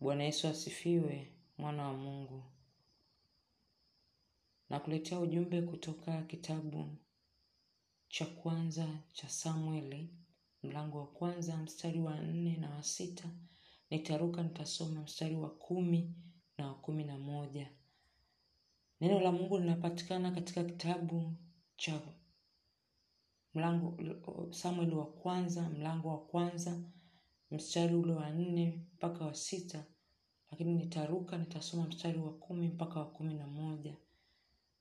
Bwana Yesu asifiwe, mwana wa Mungu. Nakuletea ujumbe kutoka kitabu cha kwanza cha Samueli, mlango wa kwanza mstari wa nne na wa sita. Nitaruka nitasoma mstari wa kumi na wa kumi na moja. Neno la Mungu linapatikana katika kitabu cha mlango Samueli wa kwanza, mlango wa kwanza mstari ule wa nne mpaka wa sita, lakini nitaruka nitasoma mstari wa kumi mpaka wa kumi na moja.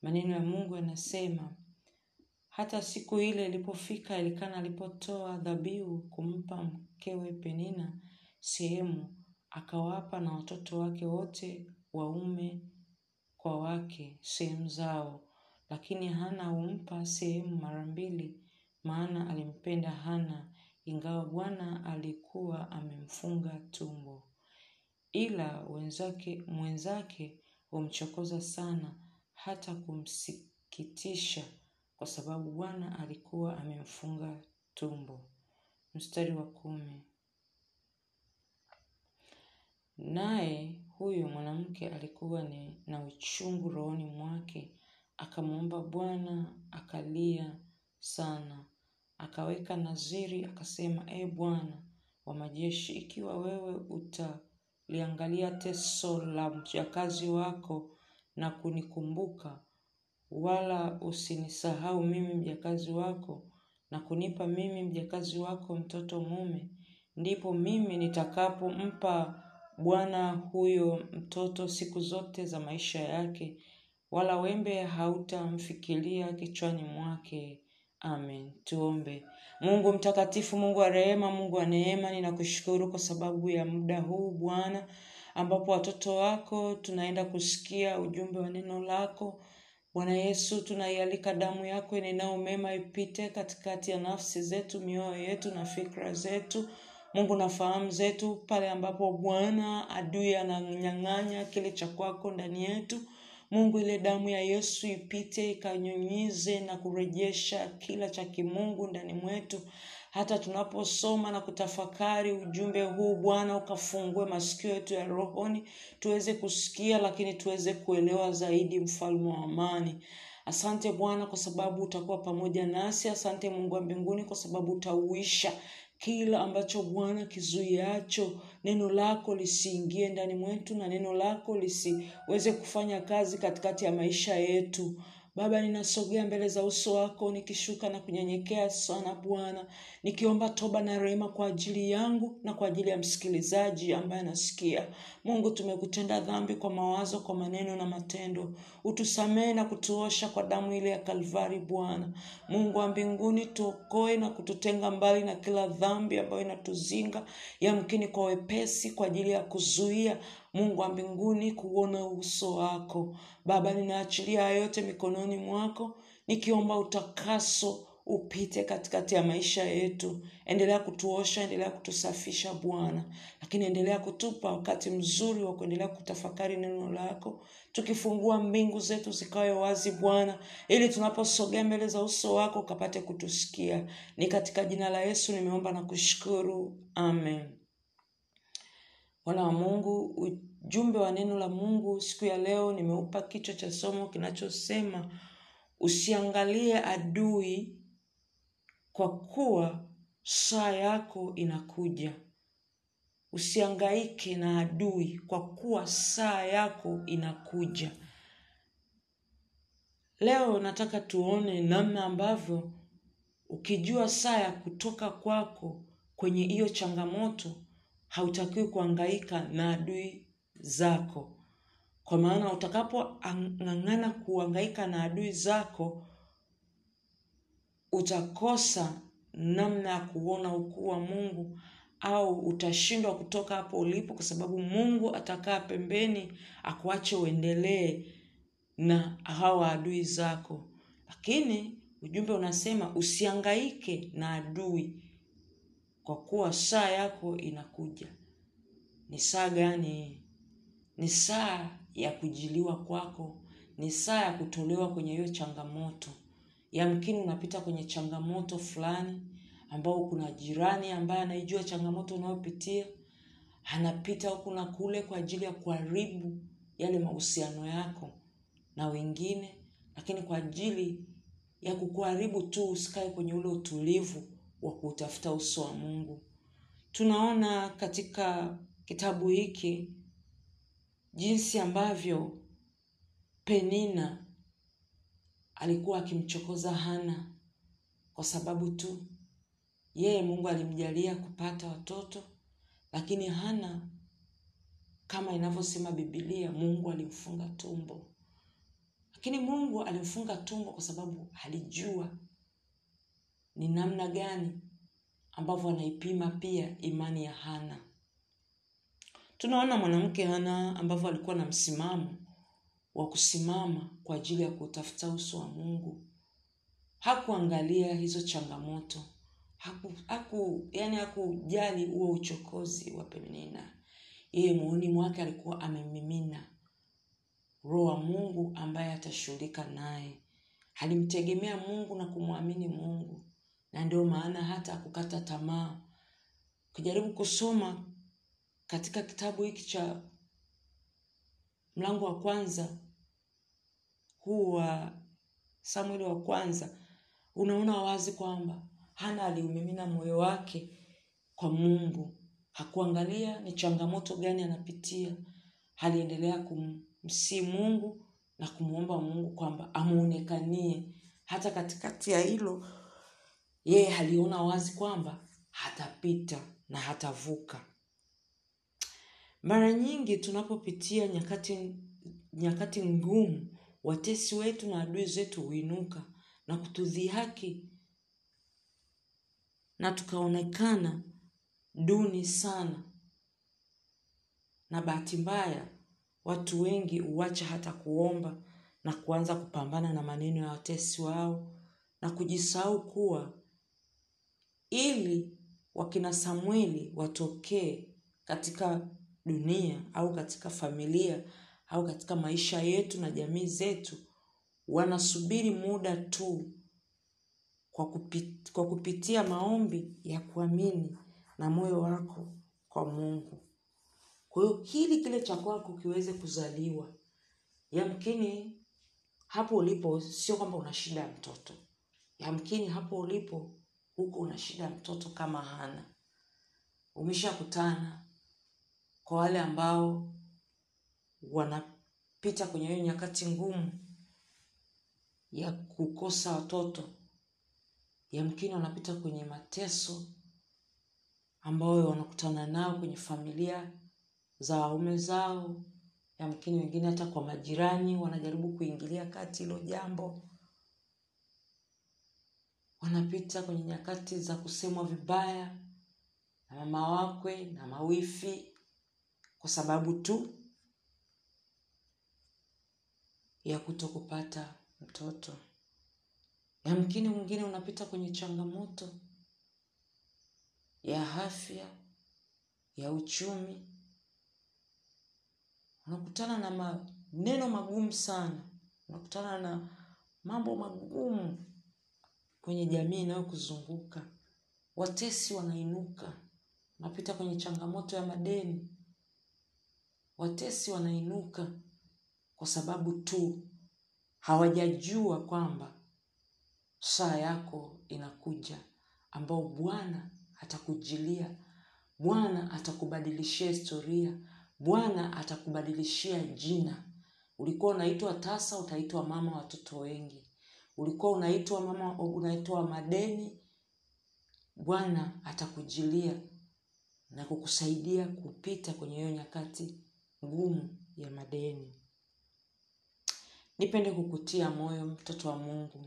Maneno ya Mungu yanasema, hata siku ile ilipofika, Elikana alipotoa dhabihu kumpa mkewe Penina sehemu, akawapa na watoto wake wote waume kwa wake sehemu zao, lakini Hana humpa sehemu mara mbili, maana alimpenda Hana, ingawa Bwana alikuwa amemfunga tumbo. Ila wenzake mwenzake humchokoza sana hata kumsikitisha kwa sababu Bwana alikuwa amemfunga tumbo. Mstari wa kumi. Naye huyo mwanamke alikuwa ni na uchungu rohoni mwake, akamwomba Bwana, akalia sana, akaweka naziri, akasema, E Bwana wa majeshi, ikiwa wewe utaliangalia teso la mjakazi wako na kunikumbuka, wala usinisahau mimi mjakazi wako, na kunipa mimi mjakazi wako mtoto mume, ndipo mimi nitakapompa Bwana huyo mtoto siku zote za maisha yake, wala wembe hautamfikilia kichwani mwake. Amen. Tuombe. Mungu mtakatifu, Mungu wa rehema, Mungu wa neema, ninakushukuru kwa sababu ya muda huu Bwana, ambapo watoto wako tunaenda kusikia ujumbe wa neno lako. Bwana Yesu, tunaialika damu yako inenao mema ipite katikati ya nafsi zetu, mioyo yetu na fikra zetu. Mungu na fahamu zetu, pale ambapo Bwana adui ananyang'anya kile cha kwako ndani yetu. Mungu, ile damu ya Yesu ipite ikanyunyize na kurejesha kila cha kimungu ndani mwetu, hata tunaposoma na kutafakari ujumbe huu Bwana, ukafungue masikio yetu ya rohoni tuweze kusikia, lakini tuweze kuelewa zaidi, mfalme wa amani. Asante Bwana kwa sababu utakuwa pamoja nasi. Asante Mungu wa mbinguni kwa sababu utauisha kila ambacho Bwana kizuiacho neno lako lisiingie ndani mwetu na neno lako lisiweze kufanya kazi katikati ya maisha yetu. Baba, ninasogea mbele za uso wako nikishuka na kunyenyekea sana Bwana, nikiomba toba na rehema kwa ajili yangu na kwa ajili ya msikilizaji ambaye anasikia. Mungu, tumekutenda dhambi kwa mawazo, kwa maneno na matendo. Utusamehe na kutuosha kwa damu ile ya Kalvari Bwana. Mungu wa mbinguni, tuokoe na kututenga mbali na kila dhambi ambayo inatuzinga yamkini kwa wepesi kwa ajili ya kuzuia Mungu wa mbinguni kuona uso wako. Baba, ninaachilia haya yote mikononi mwako, nikiomba utakaso upite katikati ya maisha yetu. Endelea kutuosha, endelea kutusafisha Bwana, lakini endelea kutupa wakati mzuri wa kuendelea kutafakari neno lako, tukifungua mbingu zetu zikawe wazi Bwana, ili tunaposogea mbele za uso wako ukapate kutusikia. Ni katika jina la Yesu nimeomba na kushukuru, amen. Wana wa Mungu, ujumbe wa neno la Mungu siku ya leo nimeupa kichwa cha somo kinachosema usiangalie adui kwa kuwa saa yako inakuja. Usiangaike na adui kwa kuwa saa yako inakuja. Leo nataka tuone namna ambavyo ukijua saa ya kutoka kwako kwenye hiyo changamoto hautakiwi kuangaika na adui zako, kwa maana utakapong'ang'ana kuangaika na adui zako utakosa namna ya kuona ukuu wa Mungu au utashindwa kutoka hapo ulipo, kwa sababu Mungu atakaa pembeni akuache uendelee na hawa adui zako. Lakini ujumbe unasema usiangaike na adui kwa kuwa saa yako inakuja. Ni saa gani? Ni saa ya kujiliwa kwako, ni saa ya kutolewa kwenye hiyo changamoto. Yamkini unapita kwenye changamoto fulani, ambao kuna jirani ambaye anaijua changamoto unayopitia, anapita huku na kule kwa ajili ya kuharibu yale mahusiano yako na wengine lakini kwa ajili ya kukuharibu tu usikae kwenye ule utulivu wa kuutafuta uso wa mungu. Tunaona katika kitabu hiki jinsi ambavyo penina alikuwa akimchokoza hana kwa sababu tu yeye mungu alimjalia kupata watoto lakini hana kama inavyosema bibilia mungu alimfunga tumbo. Lakini mungu alimfunga tumbo kwa sababu alijua ni namna gani ambavyo anaipima pia imani ya hana tunaona mwanamke hana ambavyo alikuwa na msimamo wa kusimama kwa ajili ya kutafuta uso wa mungu. Hakuangalia hizo changamoto. Haku, haku yani hakujali huo uchokozi wa penina yeye muoni mwake alikuwa amemimina roho wa mungu ambaye atashughulika naye. Alimtegemea mungu na kumwamini mungu. Na ndio maana hata akukata tamaa ukijaribu kusoma katika kitabu hiki cha mlango wa kwanza huu wa samueli wa kwanza unaona wazi kwamba hana aliumimina moyo wake kwa mungu. Hakuangalia ni changamoto gani anapitia. Aliendelea kumsii mungu na kumwomba mungu kwamba amuonekanie. Hata katikati ya hilo yeye aliona wazi kwamba hatapita na hatavuka mara nyingi tunapopitia nyakati nyakati ngumu watesi wetu na adui zetu huinuka na kutudhihaki na tukaonekana duni sana. Na bahati mbaya watu wengi huacha hata kuomba na kuanza kupambana na maneno ya watesi wao na kujisahau kuwa ili wakina samueli watokee katika dunia au katika familia au katika maisha yetu na jamii zetu wanasubiri muda tu kwa, kupit, kwa kupitia maombi ya kuamini na moyo wako kwa mungu. Kwa hiyo hili kile cha kwako kiweze kuzaliwa. Yamkini hapo ulipo sio kwamba una shida ya mtoto. Yamkini hapo ulipo huko una shida ya mtoto kama hana. Umeshakutana kwa wale ambao wanapita kwenye hiyo nyakati ngumu ya kukosa watoto yamkini wanapita kwenye mateso ambayo wanakutana nao kwenye familia za waume zao. Yamkini wengine hata kwa majirani wanajaribu kuingilia kati hilo jambo. Wanapita kwenye nyakati za kusemwa vibaya na mama wakwe na mawifi kwa sababu tu ya kuto kupata mtoto yamkini mwingine unapita kwenye changamoto ya afya ya uchumi. Unakutana na maneno magumu sana. Unakutana na mambo magumu kwenye jamii inayokuzunguka. Watesi wanainuka. Unapita kwenye changamoto ya madeni watesi wanainuka kwa sababu tu hawajajua kwamba saa yako inakuja ambao bwana atakujilia bwana atakubadilishia historia bwana atakubadilishia jina. Ulikuwa unaitwa tasa utaitwa mama watoto wengi. Ulikuwa unaitwa mama unaitwa madeni bwana atakujilia na kukusaidia kupita kwenye hiyo nyakati ngumu ya madeni. Nipende kukutia moyo mtoto wa mungu.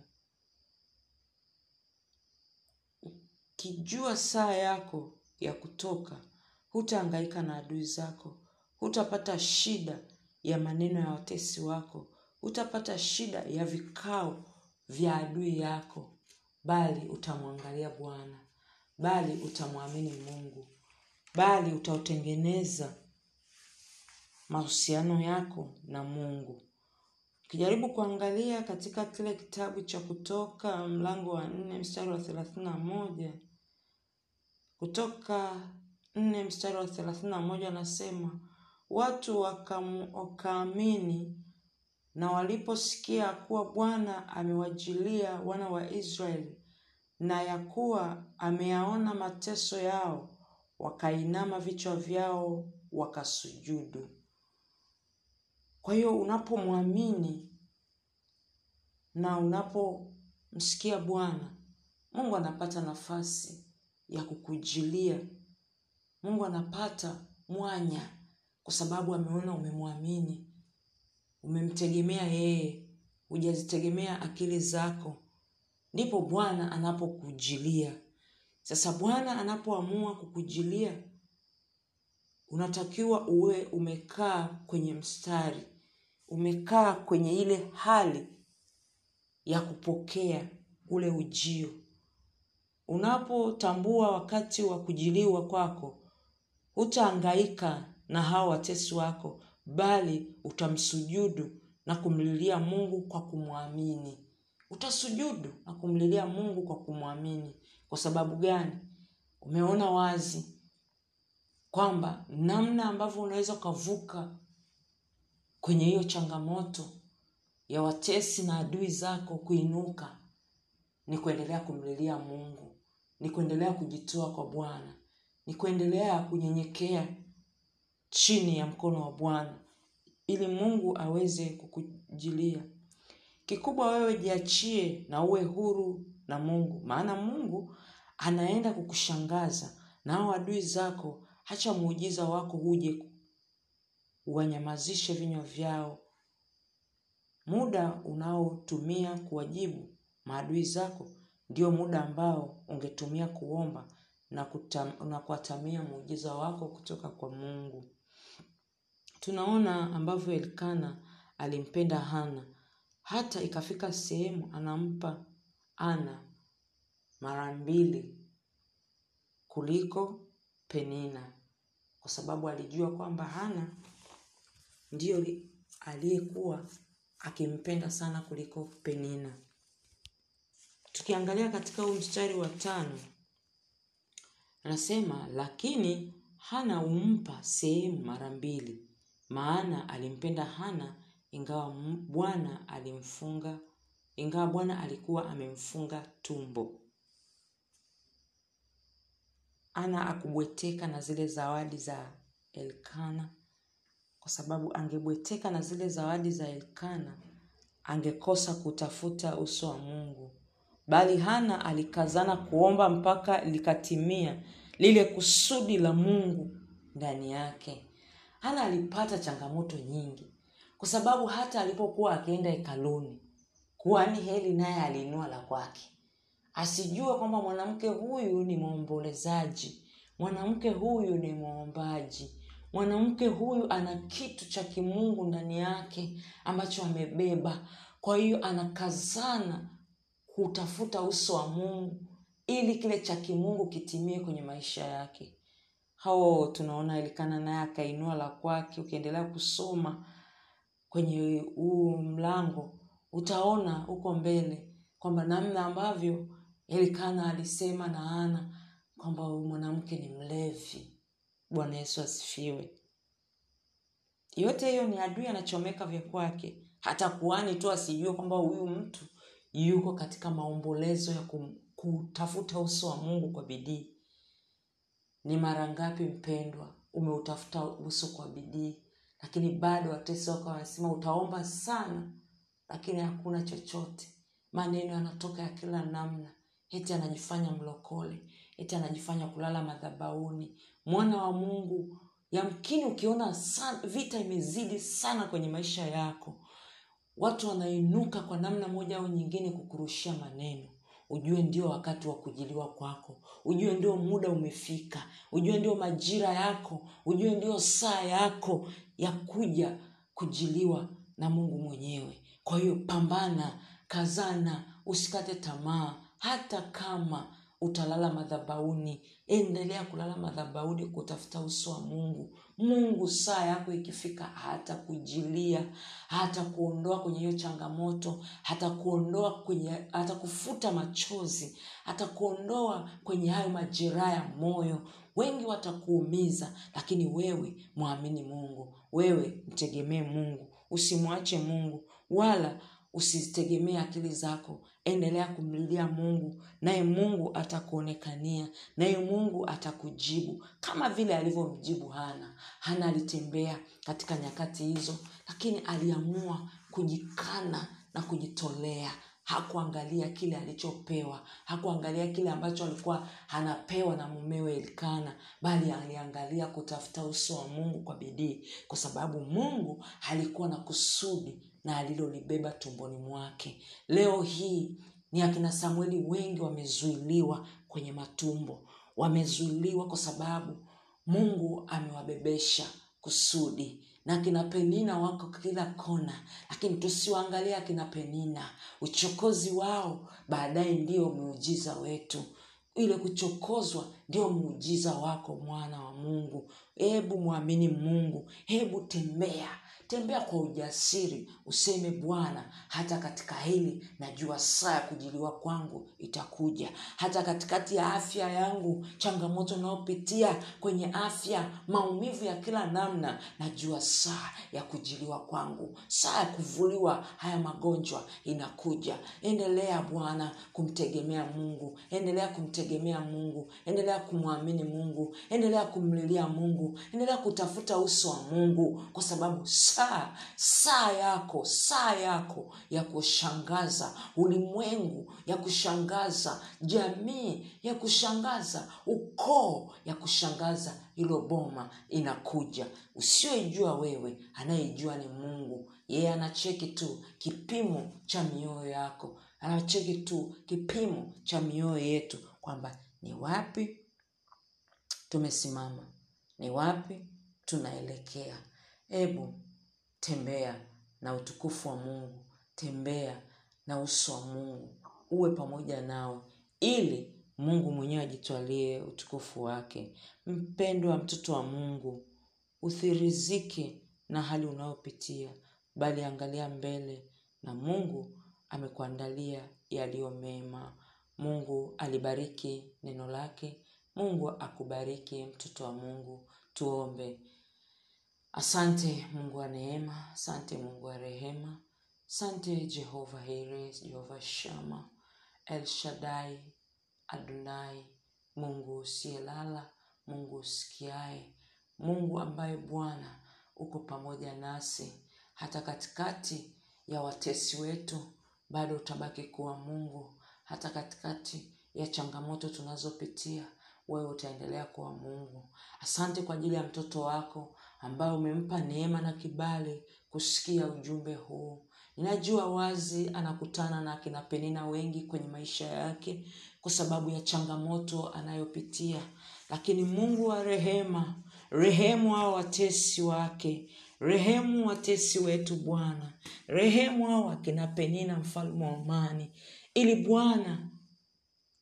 Ukijua saa yako ya kutoka hutaangaika na adui zako. Hutapata shida ya maneno ya watesi wako. Hutapata shida ya vikao vya adui yako. Bali utamwangalia bwana. Bali utamwamini mungu. Bali utautengeneza mahusiano yako na mungu. Ukijaribu kuangalia katika kile kitabu cha kutoka mlango wa nne mstari wa thelathini na moja kutoka nne mstari wa thelathini na moja anasema watu wakaamini na waliposikia kuwa bwana amewajilia wana wa israeli na ya kuwa ameyaona mateso yao wakainama vichwa vyao wakasujudu kwa hiyo unapomwamini na unapomsikia bwana mungu anapata nafasi ya kukujilia. Mungu anapata mwanya kwa sababu ameona umemwamini. Umemtegemea yeye hujazitegemea akili zako. Ndipo bwana anapokujilia. Sasa bwana anapoamua kukujilia unatakiwa uwe umekaa kwenye mstari. Umekaa kwenye ile hali ya kupokea ule ujio. Unapotambua wakati wa kujiliwa kwako hutaangaika na hao watesi wako bali utamsujudu na kumlilia mungu kwa kumwamini. Utasujudu na kumlilia mungu kwa kumwamini. Kwa sababu gani? Umeona wazi kwamba namna ambavyo unaweza ukavuka kwenye hiyo changamoto ya watesi na adui zako kuinuka ni kuendelea kumlilia mungu ni kuendelea kujitoa kwa bwana ni kuendelea kunyenyekea chini ya mkono wa bwana ili mungu aweze kukujilia. Kikubwa wewe jiachie na uwe huru na mungu maana mungu anaenda kukushangaza na hao adui zako hacha muujiza wako huje uwanyamazishe vinywa vyao. Muda unaotumia kuwajibu maadui zako ndio muda ambao ungetumia kuomba na, kutam, na kuatamia muujiza wako kutoka kwa mungu. Tunaona ambavyo elkana alimpenda hana. Hata ikafika sehemu anampa ana mara mbili kuliko penina kwa sababu alijua kwamba hana ndiyo aliyekuwa akimpenda sana kuliko penina. Tukiangalia katika huu mstari wa tano anasema lakini hana humpa sehemu mara mbili maana alimpenda hana ingawa bwana alimfunga ingawa bwana alikuwa amemfunga tumbo ana akubweteka na zile zawadi za elkana. Kwa sababu angebweteka na zile zawadi za elkana angekosa kutafuta uso wa mungu. Bali hana alikazana kuomba mpaka likatimia lile kusudi la mungu ndani yake. Hana alipata changamoto nyingi. Kwa sababu hata alipokuwa akienda hekaluni kuhani heli naye aliinua la kwake asijue kwamba mwanamke huyu ni mwombolezaji. Mwanamke huyu ni mwombaji. Mwanamke huyu ana kitu cha kimungu ndani yake ambacho amebeba. Kwa hiyo anakazana kutafuta uso wa mungu ili kile cha kimungu kitimie kwenye maisha yake. Hao tunaona elikana naye akainua la kwake ukiendelea kusoma kwenye huu mlango utaona huko mbele kwamba namna ambavyo elikana alisema na ana kwamba huyu mwanamke ni mlevi. Bwana yesu asifiwe. Yote hiyo ni adui anachomeka vya kwake. Hata kuani tu asijue kwamba huyu mtu yuko katika maombolezo ya kutafuta uso wa mungu kwa bidii. Ni mara ngapi mpendwa umeutafuta uso kwa bidii? Lakini bado watesi wako wanasema utaomba sana lakini hakuna chochote. Maneno yanatoka ya kila namna eti anajifanya mlokole eti anajifanya kulala madhabauni. Mwana wa mungu yamkini ukiona san, vita imezidi sana kwenye maisha yako. Watu wanainuka kwa namna moja au nyingine kukurushia maneno. Ujue ndio wakati wa kujiliwa kwako. Ujue ndio muda umefika. Ujue ndio majira yako. Ujue ndio saa yako ya kuja kujiliwa na mungu mwenyewe. Kwa hiyo pambana kazana usikate tamaa hata kama utalala madhabauni endelea kulala madhabauni kutafuta uso wa mungu. Mungu saa yako ikifika hata kujilia hata kuondoa kwenye hiyo changamoto hata kuondoa kwenye hata kufuta machozi hata kuondoa kwenye hayo majeraha ya moyo. Wengi watakuumiza lakini wewe mwamini mungu. Wewe mtegemee mungu. Usimwache mungu wala usitegemee akili zako endelea kumlilia mungu. Naye mungu atakuonekania. Naye mungu atakujibu. Kama vile alivyomjibu hana. Hana alitembea katika nyakati hizo lakini aliamua kujikana na kujitolea. Hakuangalia kile alichopewa. Hakuangalia kile ambacho alikuwa anapewa na mumewe elikana bali aliangalia kutafuta uso wa mungu kwa bidii kwa sababu mungu alikuwa na kusudi na alilolibeba tumboni mwake. Leo hii ni akina samueli wengi wamezuiliwa kwenye matumbo. Wamezuiliwa kwa sababu mungu amewabebesha kusudi. Na akina penina wako kila kona lakini tusiwaangalia akina penina. Uchokozi wao baadaye ndio muujiza wetu. Ile kuchokozwa ndio muujiza wako mwana wa mungu. Hebu mwamini mungu. Hebu tembea tembea kwa ujasiri useme bwana hata katika hili najua saa ya kujiliwa kwangu itakuja. Hata katikati ya afya yangu changamoto unayopitia kwenye afya maumivu ya kila namna najua saa ya kujiliwa kwangu. Saa ya kuvuliwa haya magonjwa inakuja. Endelea bwana kumtegemea mungu. Endelea kumtegemea mungu. Endelea kumwamini mungu. Endelea kumlilia mungu. Endelea kutafuta uso wa mungu kwa sababu saa saa yako saa yako ya kushangaza ulimwengu ya kushangaza jamii ya kushangaza ukoo ya kushangaza hilo boma inakuja. Usioijua wewe anayejua ni mungu. Yeye anacheki tu kipimo cha mioyo yako. Anacheki tu kipimo cha mioyo yetu kwamba ni wapi tumesimama ni wapi tunaelekea. Hebu tembea na utukufu wa mungu. Tembea na uso wa mungu. Uwe pamoja nao ili mungu mwenyewe ajitwalie utukufu wake. Mpendwa mtoto wa mungu uthirizike na hali unayopitia bali angalia mbele na mungu amekuandalia yaliyo mema. Mungu alibariki neno lake. Mungu akubariki mtoto wa mungu. Tuombe asante mungu wa neema asante mungu wa rehema asante jehova here jehova shama el shadai adonai mungu usiyelala mungu usikiae mungu ambaye bwana uko pamoja nasi. Hata katikati ya watesi wetu bado utabaki kuwa mungu. Hata katikati ya changamoto tunazopitia wewe utaendelea kuwa mungu. Asante kwa ajili ya mtoto wako ambaye umempa neema na kibali kusikia ujumbe huu. Ninajua wazi anakutana na akina penina wengi kwenye maisha yake kwa sababu ya changamoto anayopitia. Lakini mungu wa rehema rehemu hao watesi wake rehemu watesi wetu bwana rehemu hao akina penina mfalme wa amani. Ili bwana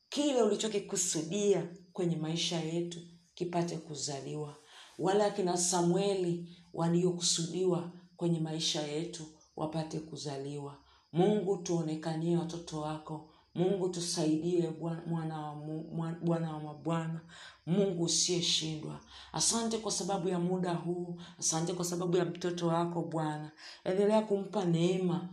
kile ulichokikusudia kwenye maisha yetu kipate kuzaliwa wala akina samueli waliokusudiwa kwenye maisha yetu wapate kuzaliwa. Mungu tuonekanie watoto wako. Mungu tusaidie bwana wa, bwana wa mabwana. Mungu usiyeshindwa. Asante kwa sababu ya muda huu. Asante kwa sababu ya mtoto wako bwana. Endelea kumpa neema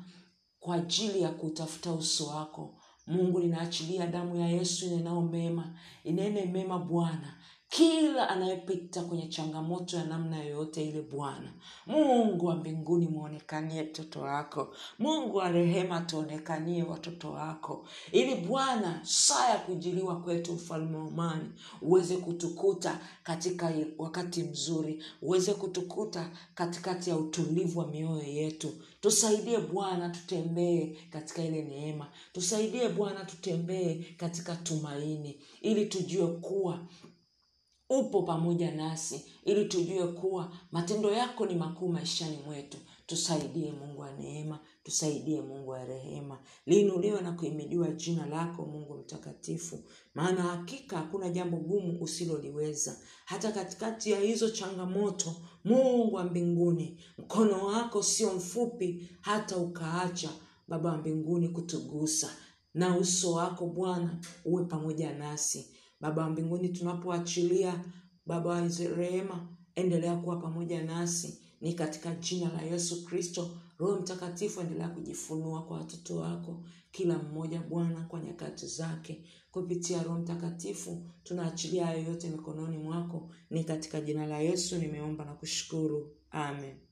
kwa ajili ya kutafuta uso wako. Mungu linaachilia damu ya yesu inenao mema. Inene mema bwana kila anayepita kwenye changamoto ya namna yoyote ile bwana mungu wa mbinguni mwonekanie mtoto wako. Mungu wa rehema tuonekanie watoto wako. Ili bwana saa ya kujiliwa kwetu mfalme wa umani uweze kutukuta katika wakati mzuri uweze kutukuta katikati ya utulivu wa mioyo yetu. Tusaidie bwana tutembee katika ile neema. Tusaidie bwana tutembee katika tumaini ili tujue kuwa upo pamoja nasi ili tujue kuwa matendo yako ni makuu maishani mwetu. Tusaidie mungu wa neema tusaidie mungu wa rehema. Liinuliwe na kuimidiwa jina lako mungu mtakatifu maana hakika hakuna jambo gumu usiloliweza. Hata katikati ya hizo changamoto mungu wa mbinguni mkono wako sio mfupi hata ukaacha baba wa mbinguni kutugusa. Na uso wako bwana uwe pamoja nasi baba wa mbinguni tunapoachilia baba wa rehema endelea kuwa pamoja nasi. Ni katika jina la yesu kristo roho mtakatifu endelea kujifunua kwa watoto wako kila mmoja bwana kwa nyakati zake. Kupitia roho mtakatifu tunaachilia hayo yote mikononi mwako. Ni katika jina la yesu nimeomba na kushukuru. Amen